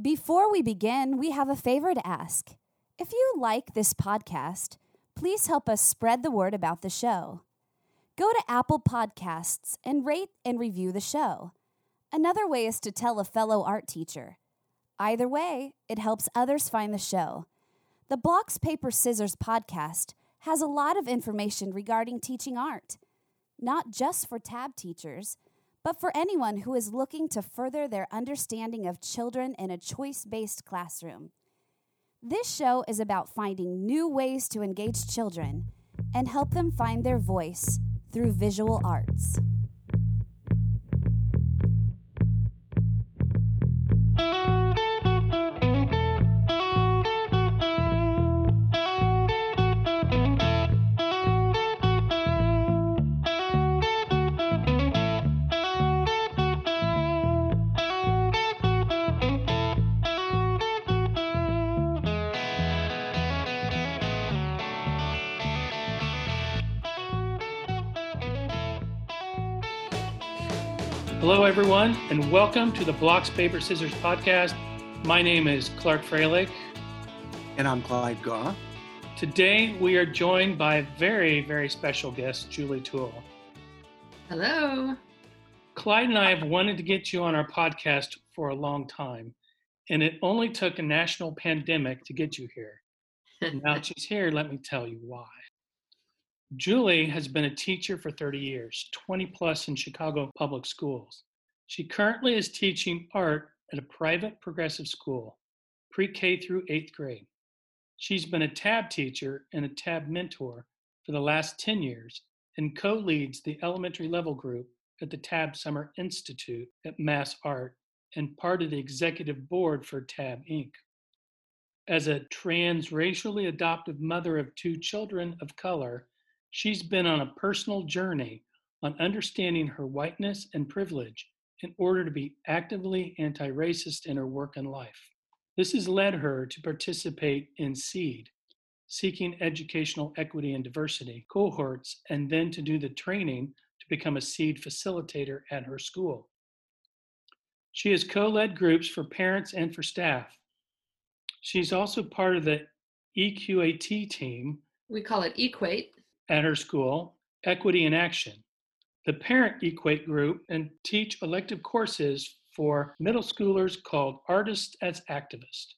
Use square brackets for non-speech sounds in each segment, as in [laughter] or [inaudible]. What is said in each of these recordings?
Before we begin, we have a favor to ask. If you like this podcast, please help us spread the word about the show. Go to Apple Podcasts and rate and review the show. Another way is to tell a fellow art teacher. Either way, it helps others find the show. The Blocks, Paper, Scissors podcast has a lot of information regarding teaching art, not just for tab teachers, but for anyone who is looking to further their understanding of children in a choice based classroom. This show is about finding new ways to engage children and help them find their voice through visual arts. And welcome to the Blocks, Paper, Scissors podcast. My name is Clark Fralick. And I'm Clyde Gaw. Today, we are joined by a very, very special guest, Julie Toole. Hello. Clyde and I have wanted to get you on our podcast for a long time, and it only took a national pandemic to get you here. [laughs] now she's here, let me tell you why. Julie has been a teacher for 30 years, 20 plus in Chicago public schools. She currently is teaching art at a private progressive school, pre K through eighth grade. She's been a tab teacher and a tab mentor for the last 10 years and co leads the elementary level group at the Tab Summer Institute at Mass Art and part of the executive board for Tab Inc. As a transracially adoptive mother of two children of color, She's been on a personal journey on understanding her whiteness and privilege in order to be actively anti racist in her work and life. This has led her to participate in SEED, Seeking Educational Equity and Diversity cohorts, and then to do the training to become a SEED facilitator at her school. She has co led groups for parents and for staff. She's also part of the EQAT team. We call it Equate at her school, Equity in Action, the Parent Equate Group, and teach elective courses for middle schoolers called Artists as Activists.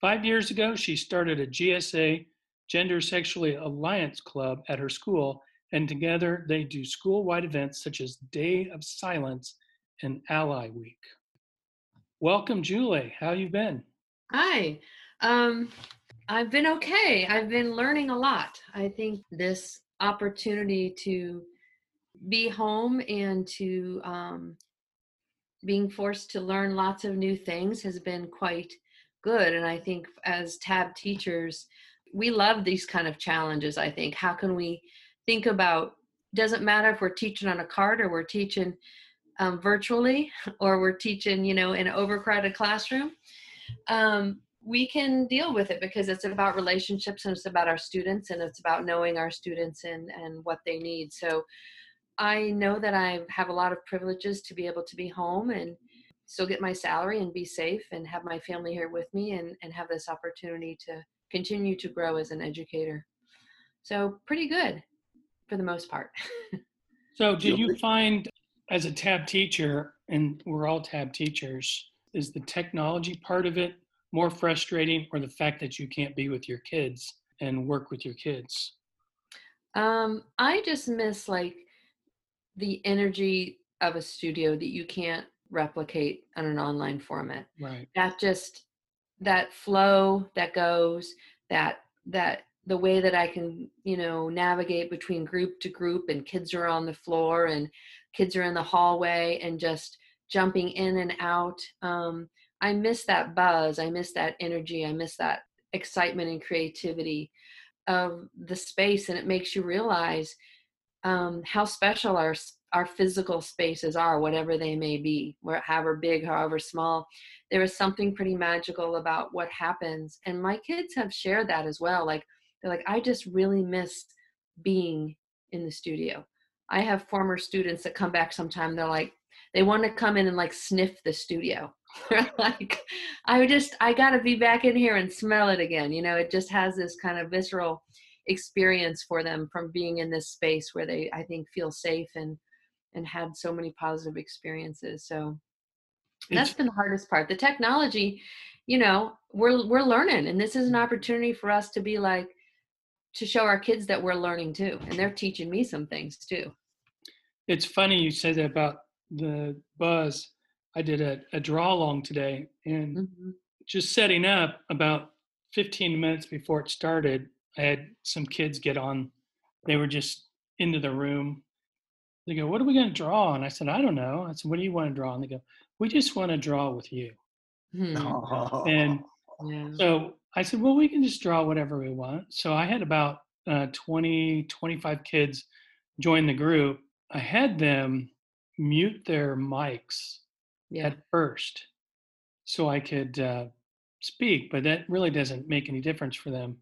Five years ago, she started a GSA Gender Sexually Alliance Club at her school, and together they do school wide events such as Day of Silence and Ally Week. Welcome, Julie. How you been? Hi. Um, I've been okay. I've been learning a lot. I think this opportunity to be home and to um, being forced to learn lots of new things has been quite good. And I think as TAB teachers, we love these kind of challenges. I think how can we think about doesn't matter if we're teaching on a card or we're teaching um, virtually [laughs] or we're teaching you know in an overcrowded classroom um, we can deal with it because it's about relationships and it's about our students and it's about knowing our students and and what they need so i know that i have a lot of privileges to be able to be home and still get my salary and be safe and have my family here with me and and have this opportunity to continue to grow as an educator so pretty good for the most part [laughs] so did you find as a tab teacher and we're all tab teachers is the technology part of it more frustrating or the fact that you can't be with your kids and work with your kids? Um, I just miss like the energy of a studio that you can't replicate on an online format. Right. That just that flow that goes, that that the way that I can, you know, navigate between group to group and kids are on the floor and kids are in the hallway and just jumping in and out. Um, I miss that buzz. I miss that energy. I miss that excitement and creativity of the space. And it makes you realize um, how special our our physical spaces are, whatever they may be, however big, however small. There is something pretty magical about what happens. And my kids have shared that as well. Like they're like, I just really miss being in the studio. I have former students that come back sometime. They're like, they want to come in and like sniff the studio [laughs] like I just I got to be back in here and smell it again. You know, it just has this kind of visceral experience for them from being in this space where they I think feel safe and and had so many positive experiences. So that's been the hardest part. The technology, you know, we're we're learning and this is an opportunity for us to be like to show our kids that we're learning too and they're teaching me some things too. It's funny you say that about the buzz. I did a, a draw along today and mm-hmm. just setting up about 15 minutes before it started, I had some kids get on. They were just into the room. They go, What are we going to draw? And I said, I don't know. I said, What do you want to draw? And they go, We just want to draw with you. Hmm. And [laughs] yeah. so I said, Well, we can just draw whatever we want. So I had about uh, 20, 25 kids join the group. I had them mute their mics yeah. at first so I could uh, speak, but that really doesn't make any difference for them.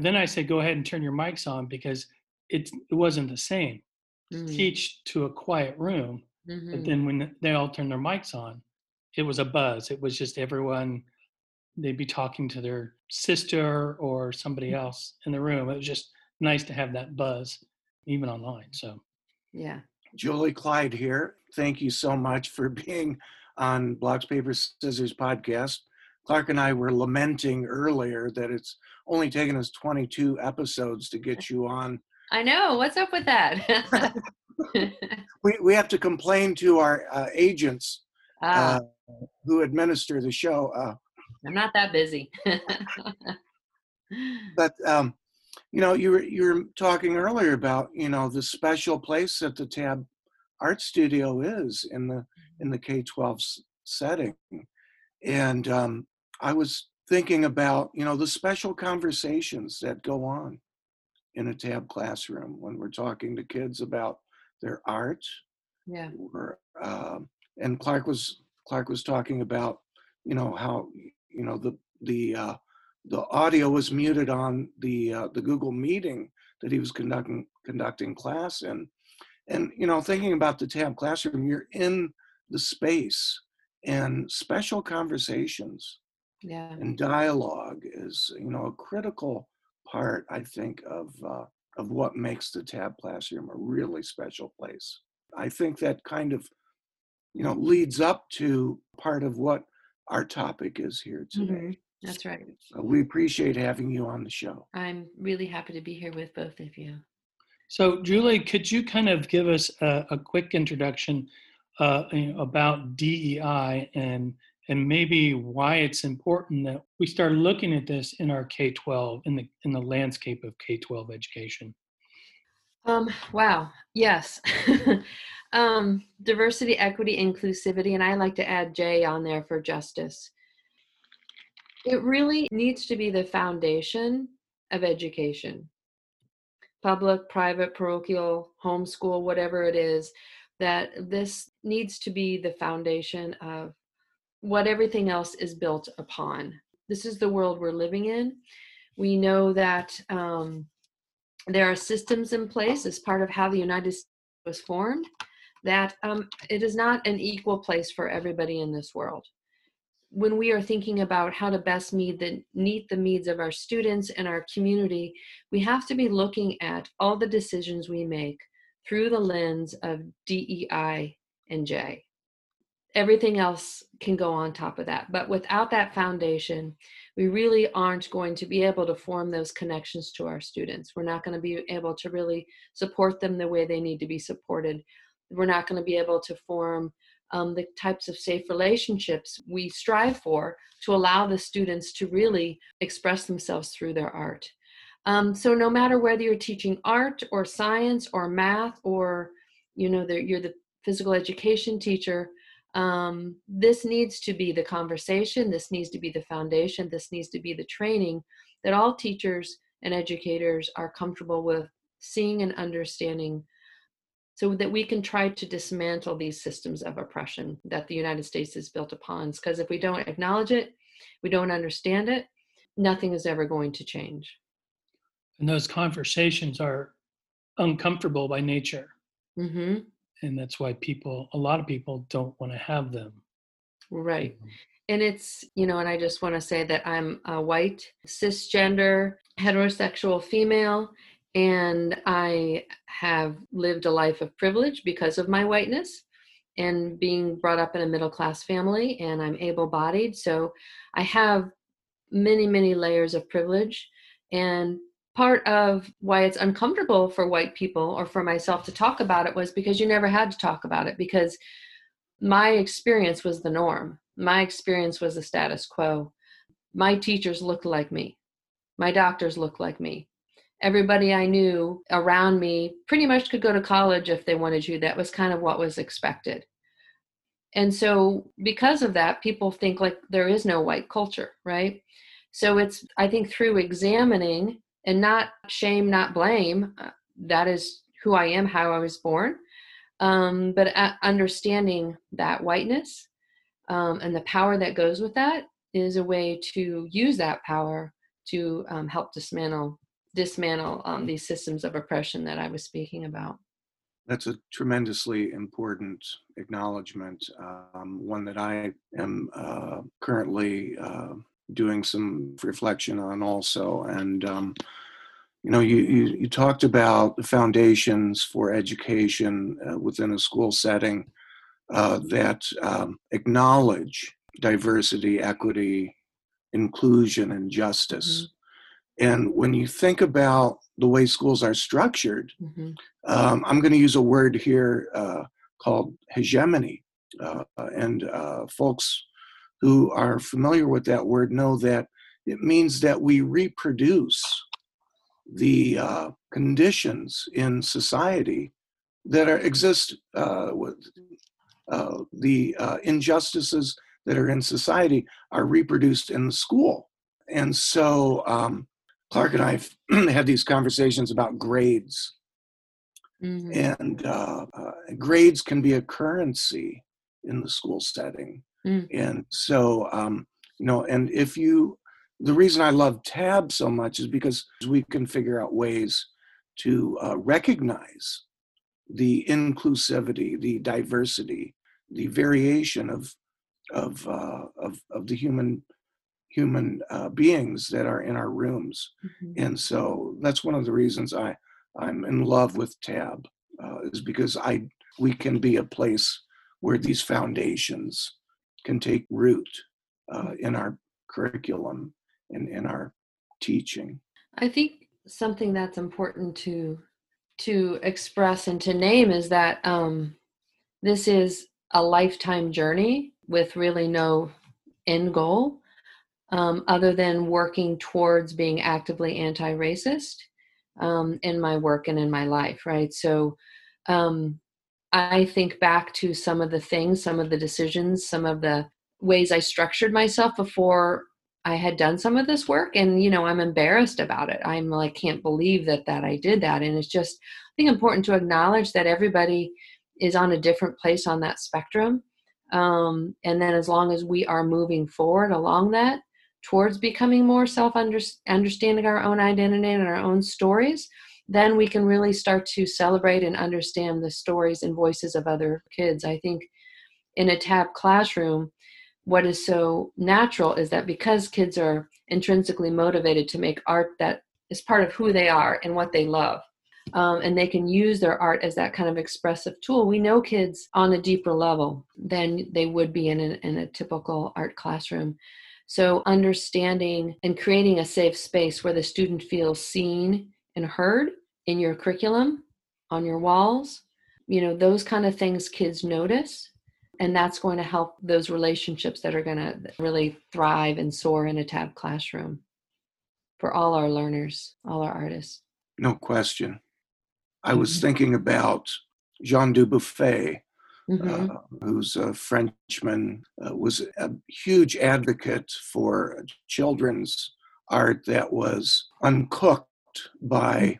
But then I said, go ahead and turn your mics on because it, it wasn't the same. Mm-hmm. Teach to a quiet room, mm-hmm. but then when they all turned their mics on, it was a buzz. It was just everyone, they'd be talking to their sister or somebody mm-hmm. else in the room. It was just nice to have that buzz even online. So, yeah. Julie Clyde here. Thank you so much for being on Blocks, Paper, Scissors podcast. Clark and I were lamenting earlier that it's only taken us 22 episodes to get you on. I know. What's up with that? [laughs] we, we have to complain to our uh, agents ah. uh, who administer the show. Uh, I'm not that busy. [laughs] but um, you know, you were you were talking earlier about you know the special place that the Tab Art Studio is in the in the K-12 setting, and um, I was thinking about you know the special conversations that go on in a Tab classroom when we're talking to kids about their art. Yeah. Or, uh, and Clark was Clark was talking about you know how you know the the uh, the audio was muted on the uh, the Google meeting that he was conducting conducting class in, and you know thinking about the tab classroom, you're in the space, and special conversations, yeah, and dialogue is you know a critical part I think of uh, of what makes the tab classroom a really special place. I think that kind of you know leads up to part of what our topic is here today. Mm-hmm. That's right. So we appreciate having you on the show. I'm really happy to be here with both of you. So, Julie, could you kind of give us a, a quick introduction uh, about DEI and and maybe why it's important that we start looking at this in our K-12 in the in the landscape of K-12 education? Um, wow. Yes. [laughs] um, diversity, equity, inclusivity, and I like to add J on there for justice. It really needs to be the foundation of education. Public, private, parochial, homeschool, whatever it is, that this needs to be the foundation of what everything else is built upon. This is the world we're living in. We know that um, there are systems in place as part of how the United States was formed, that um, it is not an equal place for everybody in this world when we are thinking about how to best meet the meet the needs of our students and our community, we have to be looking at all the decisions we make through the lens of DEI and J. Everything else can go on top of that. But without that foundation, we really aren't going to be able to form those connections to our students. We're not going to be able to really support them the way they need to be supported. We're not going to be able to form um, the types of safe relationships we strive for to allow the students to really express themselves through their art. Um, so no matter whether you're teaching art or science or math or you know that you're the physical education teacher, um, this needs to be the conversation. This needs to be the foundation. This needs to be the training that all teachers and educators are comfortable with seeing and understanding so that we can try to dismantle these systems of oppression that the United States is built upon. Because if we don't acknowledge it, we don't understand it, nothing is ever going to change. And those conversations are uncomfortable by nature. Mm-hmm. And that's why people, a lot of people don't want to have them. Right. Um, and it's you know and i just want to say that i'm a white cisgender heterosexual female and i have lived a life of privilege because of my whiteness and being brought up in a middle class family and i'm able bodied so i have many many layers of privilege and part of why it's uncomfortable for white people or for myself to talk about it was because you never had to talk about it because my experience was the norm. My experience was the status quo. My teachers looked like me. My doctors looked like me. Everybody i knew around me pretty much could go to college if they wanted to. That was kind of what was expected. And so because of that people think like there is no white culture right? So it's i think through examining and not shame not blame uh, that is who i am how i was born um, but uh, understanding that whiteness um, and the power that goes with that is a way to use that power to um, help dismantle dismantle um, these systems of oppression that i was speaking about. That's a tremendously important acknowledgement, um, one that I am uh, currently uh, doing some reflection on also. And, um, you know, you, you, you, talked about the foundations for education uh, within a school setting uh, that um, acknowledge diversity, equity, inclusion, and justice. Mm-hmm. And when you think about the way schools are structured, mm-hmm. um, I'm going to use a word here uh, called hegemony. Uh, and uh, folks who are familiar with that word know that it means that we reproduce the uh, conditions in society that are, exist uh, with uh, the injustices that are in society are reproduced in the school. And so um, Clark and I [clears throat] had these conversations about grades. Mm-hmm. And uh, uh, grades can be a currency in the school setting. Mm. And so, um, you know, and if you, the reason I love TAB so much is because we can figure out ways to uh, recognize the inclusivity, the diversity, the variation of of uh, of, of the human human uh, beings that are in our rooms. Mm-hmm. And so that's one of the reasons I, I'm in love with TAB, uh, is because I we can be a place where these foundations can take root uh, in our curriculum and in our teaching. I think something that's important to to express and to name is that um, this is a lifetime journey with really no end goal um, other than working towards being actively anti racist um, in my work and in my life, right? So um, I think back to some of the things, some of the decisions, some of the ways I structured myself before I had done some of this work and you know I'm embarrassed about it. I'm like can't believe that that I did that and it's just I think important to acknowledge that everybody is on a different place on that spectrum. Um, and then as long as we are moving forward along that, towards becoming more self understanding our own identity and our own stories, then we can really start to celebrate and understand the stories and voices of other kids. I think in a TAB classroom, what is so natural is that because kids are intrinsically motivated to make art that is part of who they are and what they love, um, and they can use their art as that kind of expressive tool. We know kids on a deeper level than they would be in in a typical art classroom. So, understanding and creating a safe space where the student feels seen and heard in your curriculum, on your walls, you know, those kind of things kids notice. And that's going to help those relationships that are going to really thrive and soar in a TAB classroom for all our learners, all our artists. No question. I was mm-hmm. thinking about Jean Dubuffet, mm-hmm. uh, who's a Frenchman, uh, was a huge advocate for children's art that was uncooked by,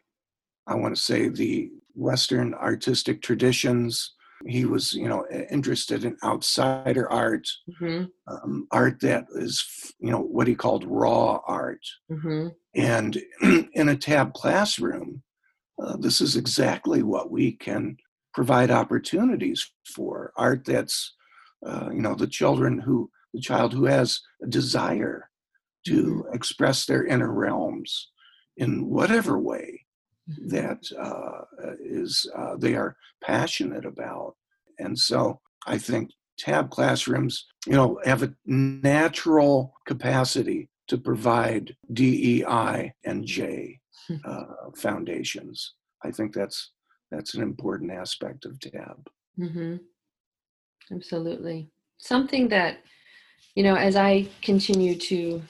I want to say, the Western artistic traditions. He was, you know, interested in outsider art, mm-hmm. um, art that is, you know, what he called raw art. Mm-hmm. And [clears throat] in a tab classroom, uh, this is exactly what we can provide opportunities for art that's uh, you know the children who the child who has a desire to Mhm. express their inner realms in whatever way. That uh, is uh, they are passionate about. And so I think tab classrooms, you know, have a natural capacity to provide DEI and J [laughs] uh, foundations. I think that's that's an important aspect of tab. Mm-hmm. Absolutely. Something that, you know, as I continue to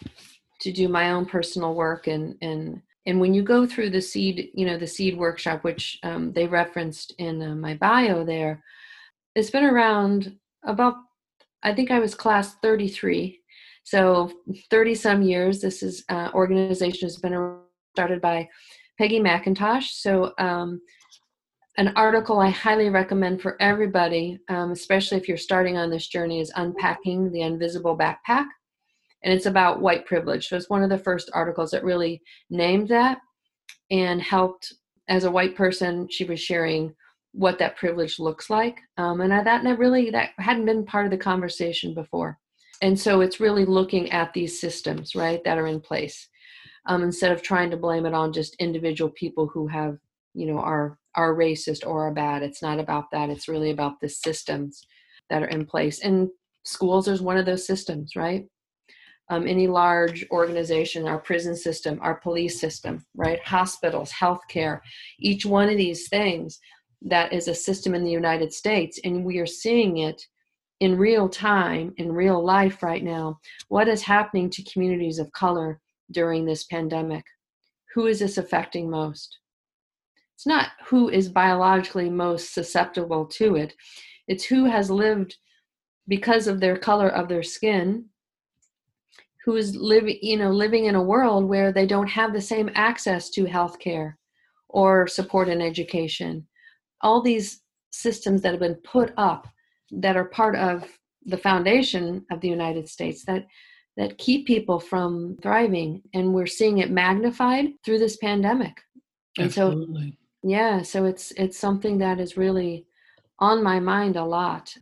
to do my own personal work and and and when you go through the seed, you know, the seed workshop, which um, they referenced in uh, my bio there, it's been around about, I think I was class 33. So 30 some years. This is uh, organization has been started by Peggy McIntosh. So um, an article I highly recommend for everybody, um, especially if you're starting on this journey, is Unpacking the Invisible Backpack. And it's about white privilege. So it's one of the first articles that really named that and helped, as a white person, she was sharing what that privilege looks like. Um, and I, that, that really, that hadn't been part of the conversation before. And so it's really looking at these systems, right, that are in place. Um, instead of trying to blame it on just individual people who have, you know, are are racist or are bad. It's not about that. It's really about the systems that are in place. And schools is one of those systems, right? Um, any large organization, our prison system, our police system, right? Hospitals, healthcare, each one of these things that is a system in the United States, and we are seeing it in real time, in real life right now. What is happening to communities of color during this pandemic? Who is this affecting most? It's not who is biologically most susceptible to it, it's who has lived because of their color of their skin who is living you know living in a world where they don't have the same access to health care or support and education. All these systems that have been put up that are part of the foundation of the united states that that keep people from thriving and we're seeing it magnified through this pandemic. And Absolutely. so yeah so it's it's something that is really on my mind a lot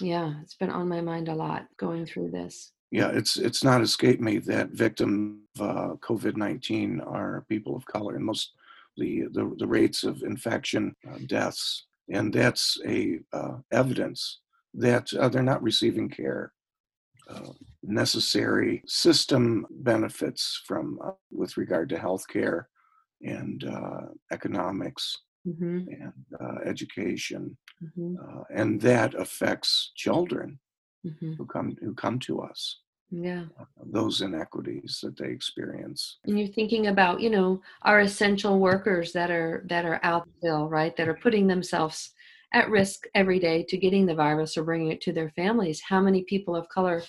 yeah it's been on my mind a lot going through this Yeah, it's it's not escaped me that victims of uh, COVID nineteen are people of color, and most the the, the rates of infection, uh, deaths, and that's a uh, evidence that uh, they're not receiving care. Uh, necessary system benefits from uh, with regard to healthcare and uh, economics hmm and uh, education, hmm uh, and that affects children hmm who come who come to us yeah. those inequities that they experience. and you're thinking about you know our essential workers that are that are out still right that are putting themselves at risk every day to getting the virus or bringing it to their families. How many people of color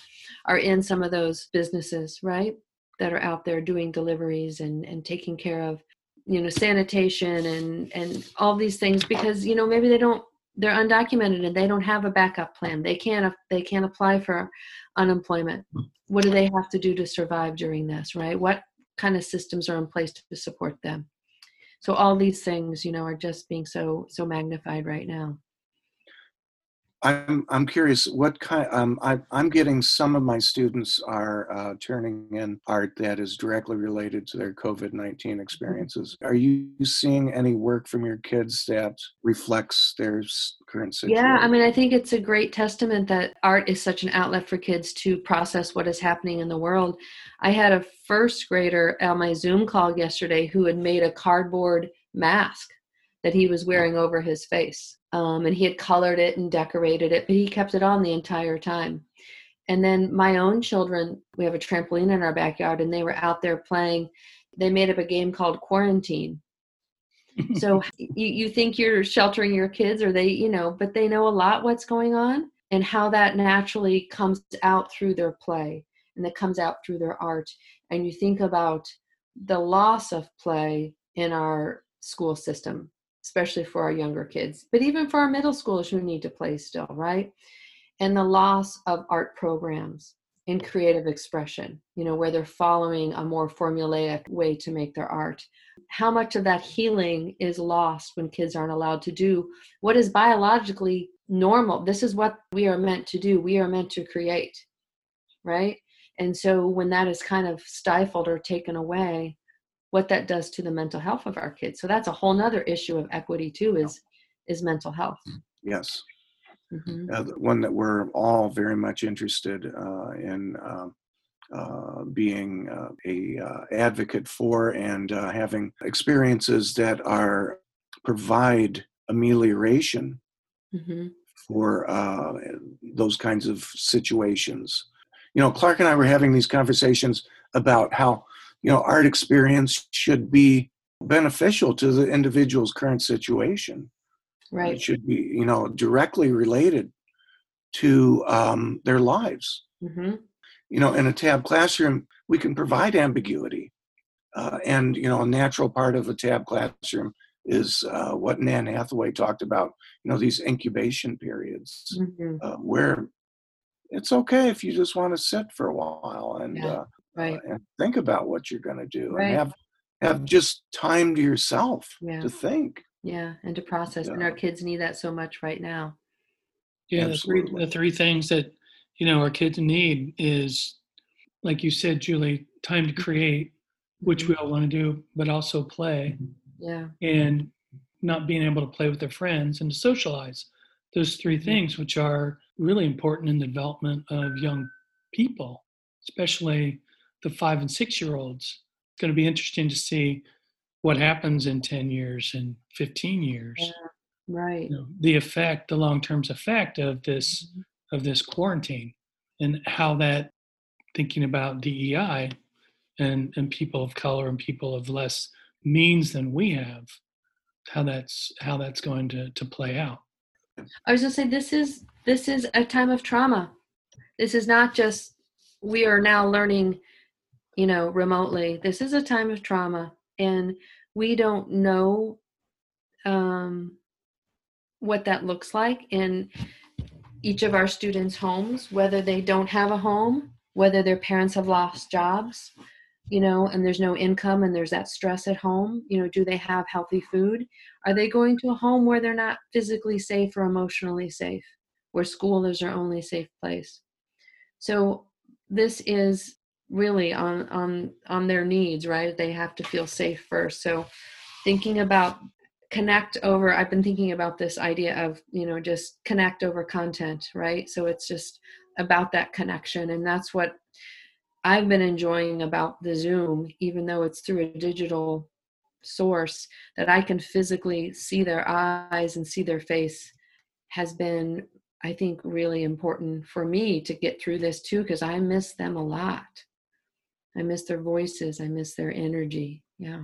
are in some of those businesses right that are out there doing deliveries and and taking care of you know sanitation and and all these things because you know maybe they don't they're undocumented and they don't have a backup plan. They can't they can't apply for unemployment. What do they have to do to survive during this right? What kind of systems are in place to support them? So all these things you know are just being so so magnified right now I'm I'm curious what kind. Um, I, I'm getting some of my students are uh, turning in art that is directly related to their COVID nineteen experiences. Are you seeing any work from your kids that reflects their current situation? yeah i mean i think it's a great testament that art is such an outlet for kids to process what is happening in the world i had a first grader on my zoom call yesterday who had made a cardboard mask that he was wearing over his face. Um, and he had colored it and decorated it but he kept it on the entire time. And then my own children we have a trampoline in our backyard and they were out there playing. They made up a game called quarantine. So [laughs] you, you think you're sheltering your kids or they you know but they know a lot what's going on and how that naturally comes out through their play and that comes out through their art. And you think about the loss of play in our school system especially for our younger kids but even for our middle schoolers who need to play still right and the loss of art programs and creative expression you know where they're following a more formulaic way to make their art how much of that healing is lost when kids aren't allowed to do what is biologically normal. This is what we are meant to do. We are meant to create, right? And so when that is kind of stifled or taken away, what that does to the mental health of our kids. So that's a whole nother issue of equity too is is mental health. Yes. Mm-hmm. Uh, one that we're all very much interested uh, in uh, uh being uh, a uh, advocate for and having experiences that are provide amelioration mm-hmm. for those kinds of situations. You know, Clark and I were having these conversations about how you know art experience should be beneficial to the individual's current situation right it should be you know directly related to um, their lives mm-hmm. you know in a tab classroom we can provide ambiguity uh, and you know a natural part of a tab classroom is uh, what nan hathaway talked about you know these incubation periods mm-hmm. uh, where it's okay if you just want to sit for a while and yeah, uh, right. and think about what you're going to do right. and have have just time to yourself yeah. to think yeah and to process yeah. and our kids need that so much right now yeah the three, the three things that you know our kids need is like you said julie time to create which we mm-hmm. all want to do but also play yeah and not being able to play with their friends and to socialize those three mm-hmm. things which are really important in the development of young people especially the five and six year olds it's going to be interesting to see what happens in 10 years and 15 years. Yeah, right. You know, the effect the long-term effect of this mm-hmm. of this quarantine and how that thinking about dei and and people of color and people of less means than we have how that's how that's going to to play out. I was going to say this is this is a time of trauma. This is not just we are now learning you know remotely this is a time of trauma and we don't know um, what that looks like in each of our students' homes, whether they don't have a home, whether their parents have lost jobs, you know, and there's no income and there's that stress at home. You know, do they have healthy food? Are they going to a home where they're not physically safe or emotionally safe, where school is their only safe place? So, this is really on on on their needs right? They have to feel safe first. So thinking about connect over i've been thinking about this idea of you know just connect over content right? So it's just about that connection. And that's what i've been enjoying about the zoom even though it's through a digital source that i can physically see their eyes and see their face has been i think really important for me to get through this too because i miss them a lot I miss their voices. I miss their energy. Yeah.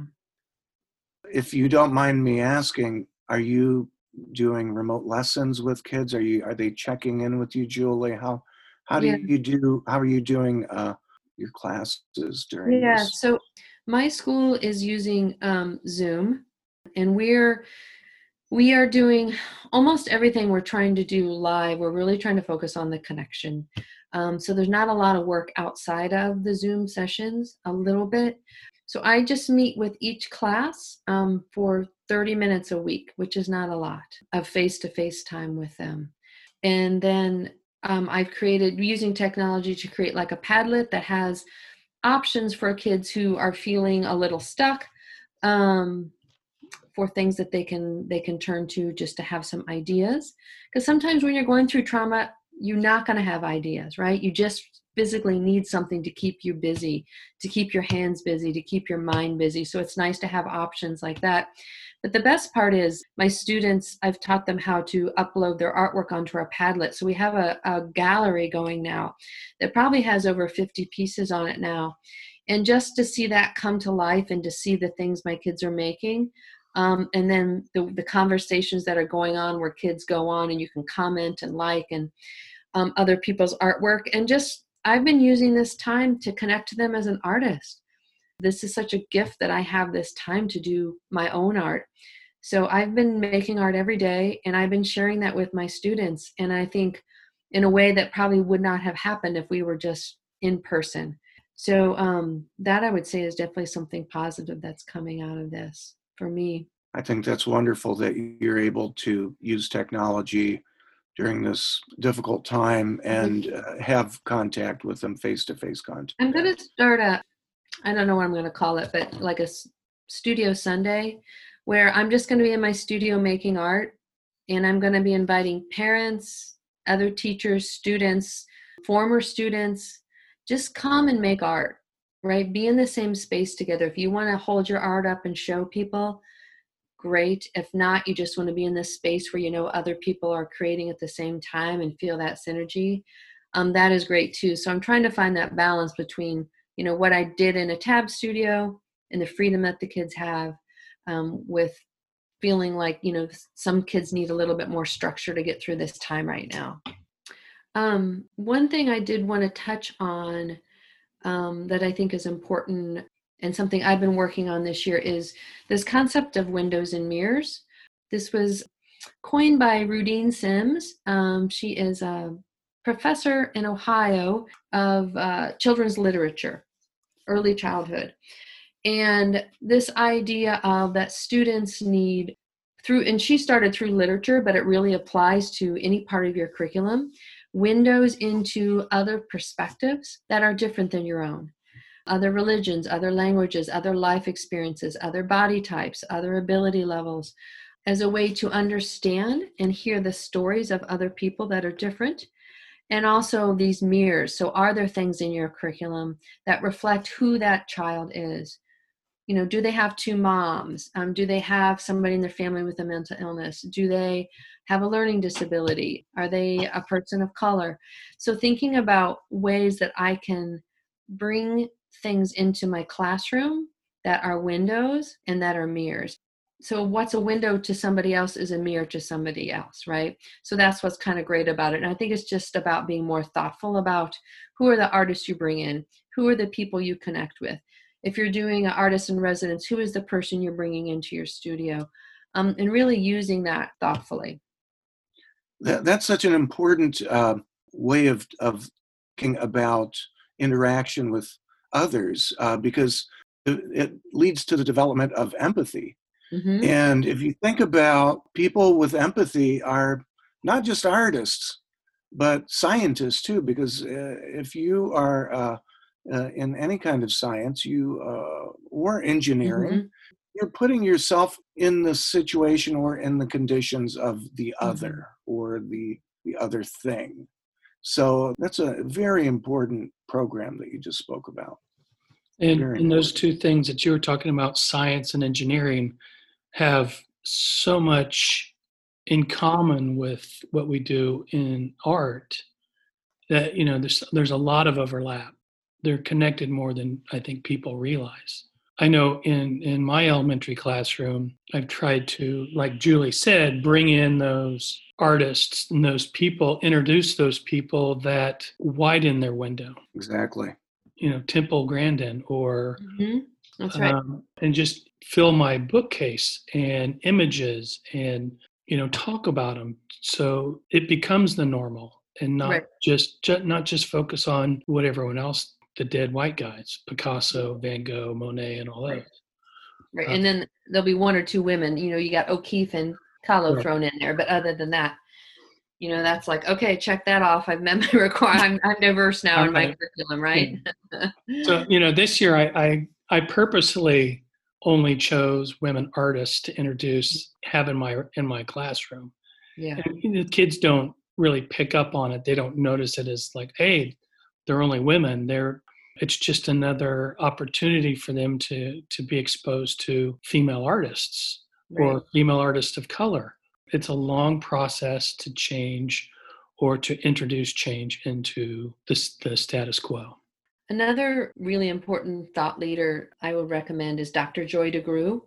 If you don't mind me asking, are you doing remote lessons with kids? Are you are they checking in with you, Julie? How how do yeah. you do? How are you doing uh, your classes during? Yeah. This? So my school is using um, Zoom, and we're we are doing almost everything we're trying to do live. We're really trying to focus on the connection. Um, so there's not a lot of work outside of the Zoom sessions, a little bit. So I just meet with each class um, for 30 minutes a week, which is not a lot of face to face time with them. And then um, I've created using technology to create like a Padlet that has options for kids who are feeling a little stuck um, for things that they can they can turn to just to have some ideas because sometimes when you're going through trauma you're not going to have ideas, right? You just physically need something to keep you busy, to keep your hands busy, to keep your mind busy. So it's nice to have options like that. But the best part is my students, I've taught them how to upload their artwork onto our Padlet. So we have a, a gallery going now that probably has over 50 pieces on it now. And just to see that come to life and to see the things my kids are making, um, and then the, the conversations that are going on where kids go on and you can comment and like and um, other people's artwork. And just i've been using this time to connect to them as an artist. This is such a gift that i have this time to do my own art. So i've been making art every day and i've been sharing that with my students. And i think in a way that probably would not have happened if we were just in person. So um, that i would say is definitely something positive that's coming out of this for me. I think that's wonderful that you're able to use technology during this difficult time and uh, have contact with them face to face contact. I'm going to start a, I don't know what I'm going to call it, but like a studio Sunday where I'm just going to be in my studio making art and I'm going to be inviting parents, other teachers, students, former students, just come and make art, right? Be in the same space together. If you want to hold your art up and show people, great. If not, you just want to be in this space where you know other people are creating at the same time and feel that synergy. Um, that is great too. So I'm trying to find that balance between, you know, what I did in a tab studio and the freedom that the kids have um, with feeling like, you know, some kids need a little bit more structure to get through this time right now. Um, one thing I did want to touch on um, that I think is important and something I've been working on this year is this concept of windows and mirrors. This was coined by Rudine Sims. Um, she is a professor in Ohio of uh, children's literature, early childhood. And this idea of that students need through, and she started through literature, but it really applies to any part of your curriculum, windows into other perspectives that are different than your own other religions, other languages, other life experiences, other body types, other ability levels, as a way to understand and hear the stories of other people that are different. And also these mirrors. So, are there things in your curriculum that reflect who that child is? You know, do they have two moms? Um, do they have somebody in their family with a mental illness? Do they have a learning disability? Are they a person of color? So, thinking about ways that I can bring things into my classroom that are windows and that are mirrors. So, what's a window to somebody else is a mirror to somebody else, right? So, that's what's kind of great about it. And I think it's just about being more thoughtful about who are the artists you bring in, who are the people you connect with. If you're doing an artist in residence, who is the person you're bringing into your studio? Um, and really using that thoughtfully. That, that's such an important uh, way of, of thinking about interaction with others uh, because it, it, leads to the development of empathy. Mm-hmm. And if you think about people with empathy are not just artists, but scientists too, because uh, if you are uh, in any kind of science, you uh, or engineering, mm-hmm. you're putting yourself in the situation or in the conditions of the mm-hmm. other or the the other thing. So that's a very important program that you just spoke about. And, and those two things that you were talking about, science and engineering, have so much in common with what we do in art that you know there's there's a lot of overlap. They're connected more than I think people realize. I know in in my elementary classroom, I've tried to, like Julie said, bring in those artists and those people, introduce those people that widen their window. Exactly you know Temple Grandin or mm-hmm. that's right, um, and just fill my bookcase and images and you know talk about them so it becomes the normal and not right. just, just not just focus on what everyone else the dead white guys picasso van gogh monet and all that right, right. Uh, and then there'll be one or two women you know you got o'keeffe and kahlo right. thrown in there but other than that you know that's like okay check that off i've met my [laughs] requirement i'm, I'm diverse now in my curriculum right? [laughs] So you know this year I, I i purposely only chose women artists to introduce have in my in my classroom. Yeah. And the kids don't really pick up on it they don't notice it as like hey they're only women they're it's just another opportunity for them to to be exposed to female artists right. or female artists of color it's a long process to change or to introduce change into this, the status quo. Another really important thought leader I would recommend is Dr. Joy DeGruy.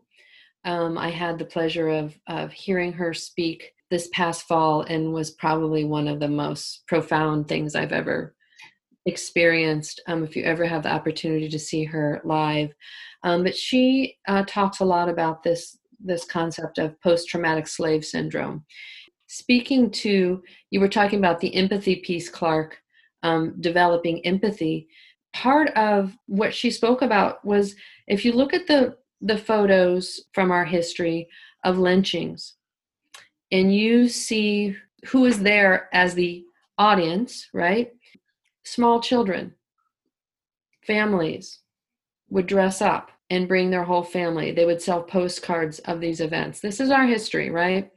Um, I had the pleasure of, of hearing her speak this past fall and was probably one of the most profound things I've ever experienced. Um, if you ever have the opportunity to see her live, um, but she uh, talks a lot about this this concept of post traumatic slave syndrome. Speaking to, you were talking about the empathy piece, Clark, um, developing empathy. Part of what she spoke about was if you look at the, the photos from our history of lynchings, and you see who is there as the audience, right? Small children, families would dress up and bring their whole family. They would sell postcards of these events. This is our history, right?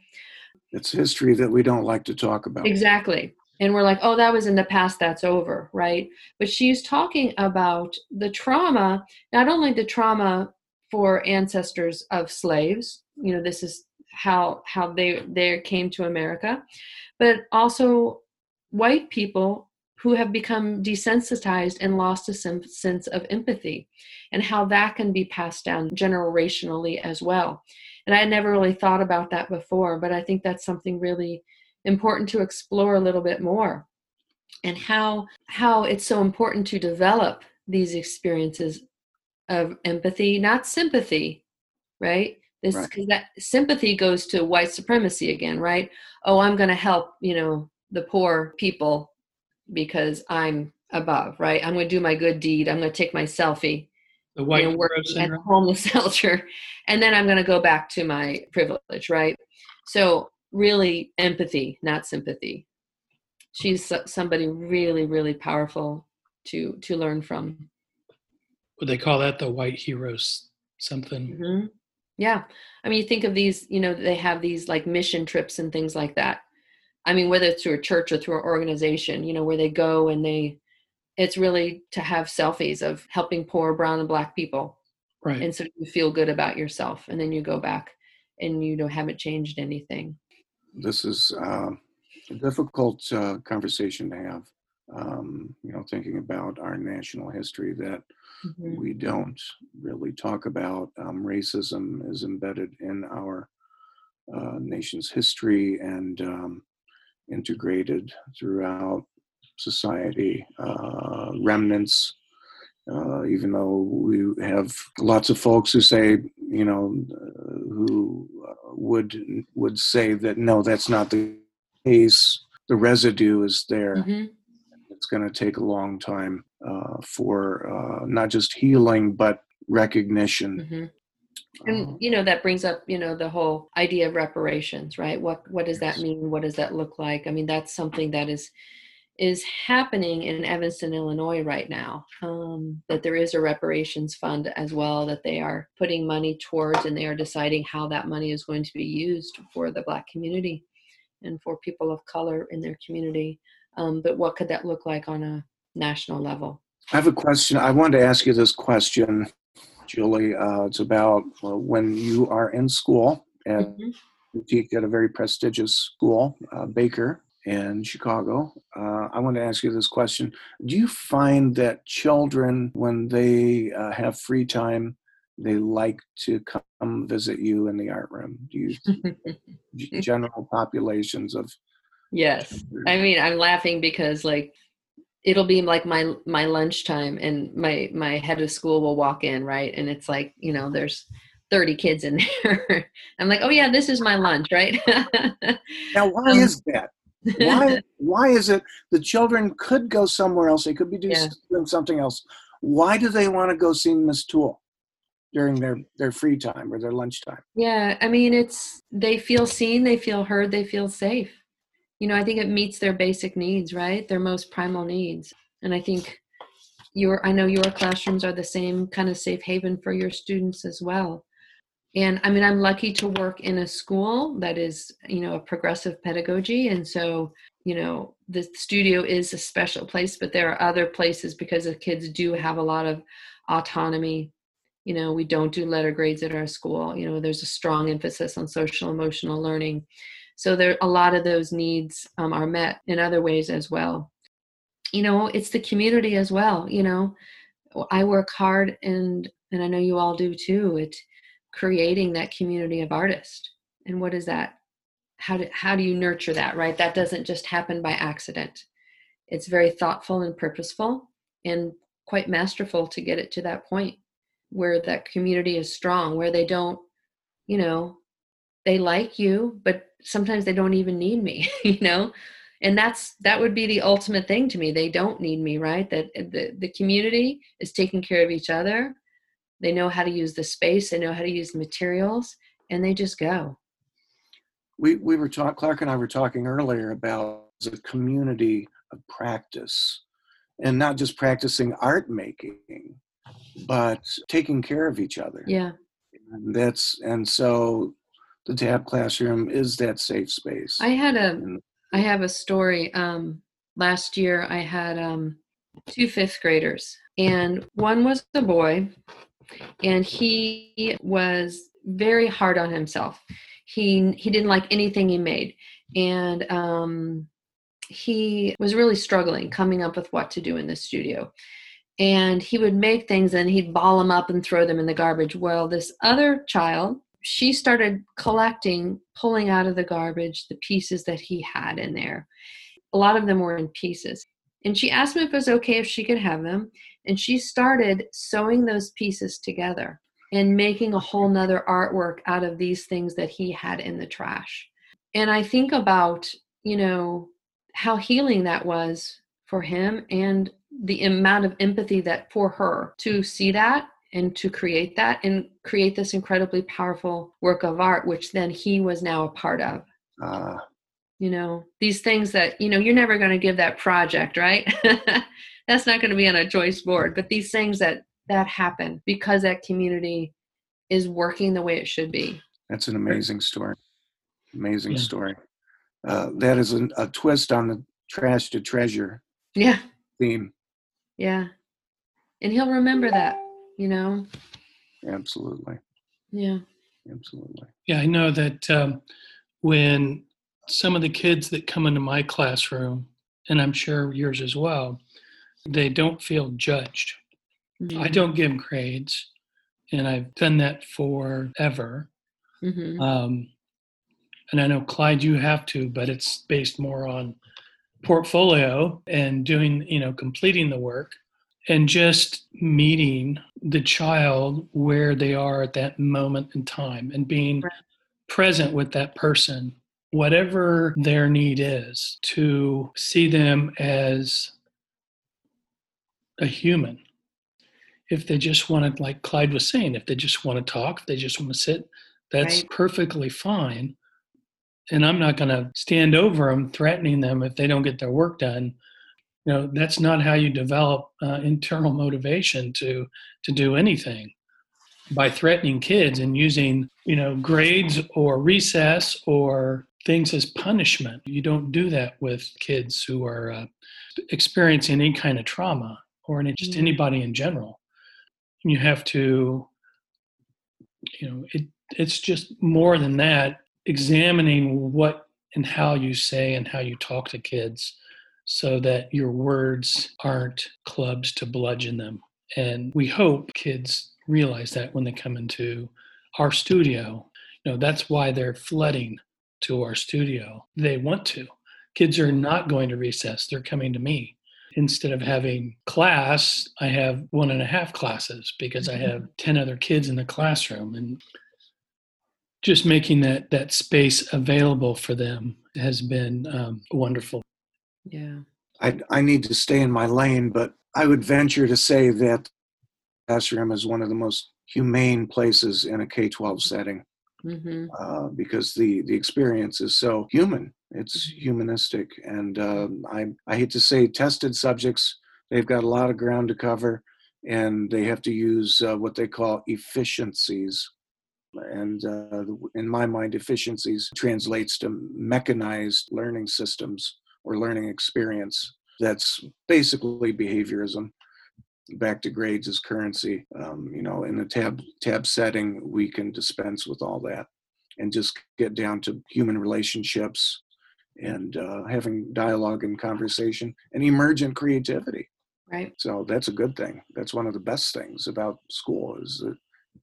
It's history that we don't like to talk about. Exactly. And we're like, oh, that was in the past, that's over, right? But she's talking about the trauma, not only the trauma for ancestors of slaves, you know, this is how how they they came to America, but also white people who have become desensitized and lost a sense of empathy and how that can be passed down generationally as well. And i had never really thought about that before but i think that's something really important to explore a little bit more. And how how it's so important to develop these experiences of empathy not sympathy right? This because right. that sympathy goes to white supremacy again right? Oh i'm going to help you know the poor people because I'm above, right? I'm going to do my good deed. I'm going to take my selfie. The white you know, work at the homeless [laughs] shelter, and then I'm going to go back to my privilege, right? So really, empathy, not sympathy. She's somebody really, really powerful to to learn from. Would they call that the white heroes? Something. Mm-hmm. Yeah, I mean, you think of these. You know, they have these like mission trips and things like that I mean, whether it's through a church or through an organization, you know, where they go and they, it's really to have selfies of helping poor brown and black people. Right. And so you feel good about yourself. And then you go back and you don't haven't changed anything. This is uh, a difficult uh, conversation to have. Um, you know, thinking about our national history that mm-hmm. we don't really talk about. Um, racism is embedded in our uh, nation's history, and um, integrated throughout society. Uh, remnants, uh, even though we have lots of folks who say, you know, uh, who uh, would would say that no, that's not the case. The residue is there. Mm-hmm. It's going to take a long time uh, for uh, not just healing but recognition. Mm-hmm and uh-huh. you know that brings up you know the whole idea of reparations right? What what does that mean? What does that look like? I mean that's something that is is happening in evanston illinois right now um, that there is a reparations fund as well that they are putting money towards and they are deciding how that money is going to be used for the black community and for people of color in their community. Um, but what could that look like on a national level? I have a question. I wanted to ask you this question Julie. Uh, it's about uh, when you are in school and mm-hmm. you teach at a very prestigious school, uh, Baker in Chicago. Uh, I want to ask you this question: Do you find that children, when they uh, have free time, they like to come visit you in the art room? Do you [laughs] general populations of Yes. I mean, I'm laughing because like it'll be like my my lunchtime and my my head of school will walk in right? And it's like you know there's 30 kids in [laughs] there. I'm like oh yeah this is my lunch right? [laughs] Now why um, is that? Why [laughs] why is it the children could go somewhere else? They could be doing yeah. something else. Why do they want to go see miss toole during their their free time or their lunchtime? Yeah i mean it's they feel seen they feel heard they feel safe you know i think it meets their basic needs right? Their most primal needs. And i think your i know your classrooms are the same kind of safe haven for your students as well. And i mean i'm lucky to work in a school that is you know a progressive pedagogy. And so you know the studio is a special place but there are other places because the kids do have a lot of autonomy. You know we don't do letter grades at our school. You know there's a strong emphasis on social emotional learning so there a lot of those needs um, are met in other ways as well. You know it's the community as well you know? I work hard and and i know you all do too It's creating that community of artists. And what is that? How do how do you nurture that right? That doesn't just happen by accident. It's very thoughtful and purposeful and quite masterful to get it to that point where that community is strong where they don't you know they like you but sometimes they don't even need me [laughs] you know and that's that would be the ultimate thing to me they don't need me right that the, the community is taking care of each other they know how to use the space they know how to use the materials and they just go we we were talking. Clark and I were talking earlier about the community of practice, and not just practicing art making, but taking care of each other. Yeah. And that's and so the tab classroom is that safe space. I had a, I have a story. Um, last year I had um, two fifth graders, and one was a boy, and he was very hard on himself. He he didn't like anything he made, and um, he was really struggling coming up with what to do in the studio. And he would make things and he'd ball them up and throw them in the garbage. Well, this other child she started collecting, pulling out of the garbage the pieces that he had in there. A lot of them were in pieces. And she asked me if it was okay if she could have them. And she started sewing those pieces together and making a whole nother artwork out of these things that he had in the trash. And I think about, you know, how healing that was for him and the amount of empathy that for her to see that and to create that and create this incredibly powerful work of art which then he was now a part of uh, you know these things that you know you're never going to give that project right [laughs] that's not going to be on a choice board but these things that that happen because that community is working the way it should be that's an amazing story. Amazing Yeah. story. Uh, that is an, a twist on the trash to treasure yeah theme. yeah and he'll remember that you know Absolutely. yeah Absolutely. Yeah, I know that um, when some of the kids that come into my classroom, and I'm sure yours as well, they don't feel judged. I Mhm. don't give grades, and I've done that forever. Mhm. Um, and I know Clyde, you have to, but it's based more on portfolio and doing, you know, completing the work and just meeting the child where they are at that moment in time and being Right. present with that person, whatever their need is, to see them as a human. If they just want to, like Clyde was saying, if they just want to talk, if they just want to sit, that's Right. perfectly fine. And I'm not going to stand over them, threatening them if they don't get their work done. You know, that's not how you develop uh, internal motivation to to do anything by threatening kids and using you know grades or recess or things as punishment. You don't do that with kids who are uh, experiencing any kind of trauma or any, just Mhm. anybody in general. You have to, you know, it it's just more than that. Examining what and how you say and how you talk to kids, so that your words aren't clubs to bludgeon them. And we hope kids realize that when they come into our studio. You know, that's why they're flooding to our studio. They want to. Kids are not going to recess, they're coming to me. Instead of having class, I have one and a half classes because I have [laughs] 10 other kids in the classroom. And just making that, that space available for them has been um, wonderful. Yeah I, I need to stay in my lane, but I would venture to say that classroom is one of the most humane places in a K 12 setting hmm uh, because the, the experience is so human. It's humanistic. And um, I, I hate to say tested subjects, they've got a lot of ground to cover and they have to use uh, what they call efficiencies. And uh, in my mind, efficiencies translates to mechanized learning systems or learning experience. That's basically behaviorism. Back to grades as currency. Um, you know, in the tab tab setting, we can dispense with all that and just get down to human relationships and uh, having dialogue and conversation and emergent creativity. right So that's a good thing. That's one of the best things about school is that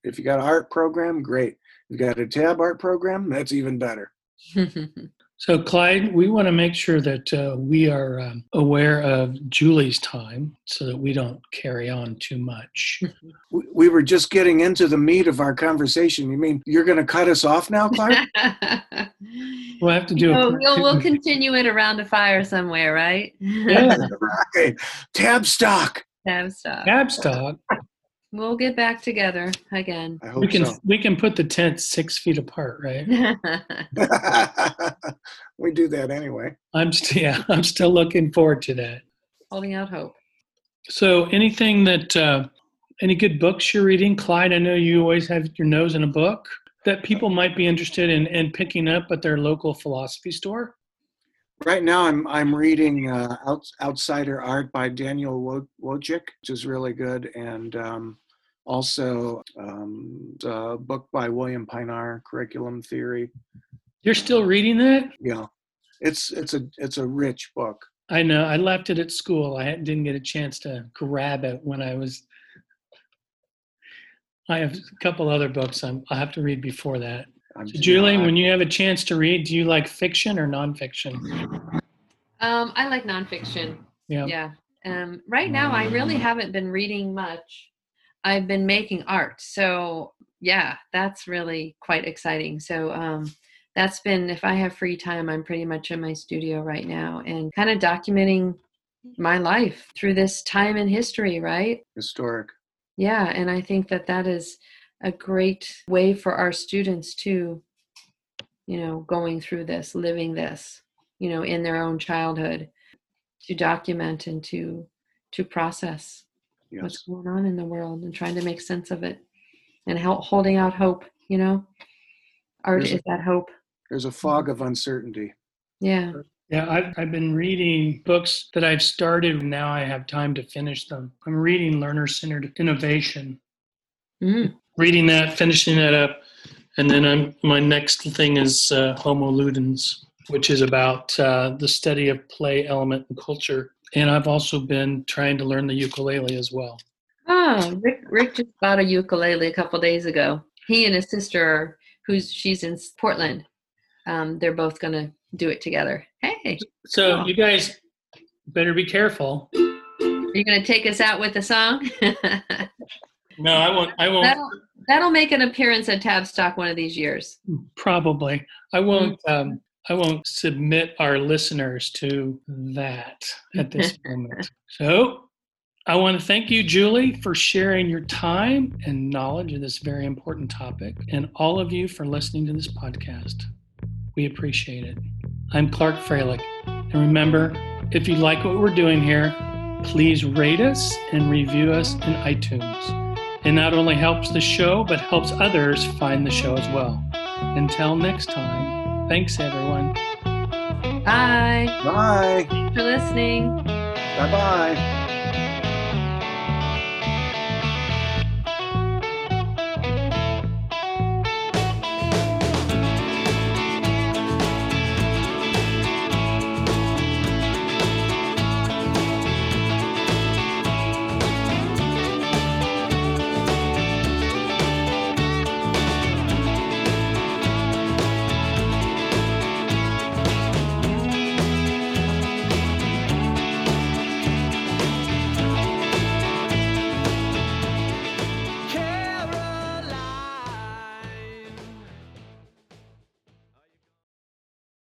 if you got an art program, great. If you got a tab art program, that's even better. [laughs] So, Clyde, we want to make sure that uh, we are um, aware of Julie's time so that we don't carry on too much. [laughs] We, we were just getting into the meat of our conversation. You mean you're going to cut us off now, Clark? [laughs] We'll have to do Oh, a we'll, we'll continue it around the fire somewhere, right? Yeah. [laughs] okay. Tab stock. Tab stop. Abstock. We'll get back together again. I We hope can so. we can put the tents six feet apart, right? [laughs] [laughs] we do that anyway. I'm still [laughs] yeah, I'm still looking forward to that. Holding out hope. So, anything that uh, any good books you're reading, Clyde? I know you always have your nose in a book that people might be interested in in picking up at their local philosophy store. Right now, I'm I'm reading uh, Out, Outsider Art by Daniel Wojcik, which is really good, and um, also um, a book by William Pinar, Curriculum Theory. You're still reading that? Yeah, it's it's a it's a rich book. I know. I left it at school. I didn't get a chance to grab it when I was. I have a couple other books I'm, I have to read before that. I'm, So Julie, when you have a chance to read, do you like fiction or nonfiction? Um, I like nonfiction. Yeah. Yeah. Um, right now, I really haven't been reading much. I've been making art. So, yeah, that's really quite exciting. So, um, that's been, if I have free time, I'm pretty much in my studio right now and kind of documenting my life through this time in history, right? historic. Yeah. And I think that that is a great way for our students to, you know, going through this, living this, you know, in their own childhood to document and to to process what's going on in the world and trying to make sense of it and help holding out hope you know art There's a- is that hope there's a fog of uncertainty. yeah Yeah, I've, I've been reading books that I've started. and Now I have time to finish them. I'm reading Learner Centered Innovation. mm. Reading that, finishing that up, and then I'm my next thing is uh, Homo Ludens, which is about uh, the study of play, element, and culture. And I've also been trying to learn the ukulele as well. oh rick rick just bought a ukulele a couple days ago he and his sister who's she's in portland um, they're both gonna do it together hey So you guys better be careful. are you gonna take us out with a song [laughs] No, I won't. I won't. that'll that'll make an appearance at tabstock one of these years Probably. I won't um, I won't submit our listeners to that at this [laughs] moment. So I want to thank you, Julie, for sharing your time and knowledge of this very important topic, and all of you for listening to this podcast. We appreciate it. I'm Clark Fralick. And remember, if you like what we're doing here, please rate us and review us in iTunes. It not only helps the show, but helps others find the show as well. Until next time, thanks everyone. bye Bye. Thanks for listening Bye bye.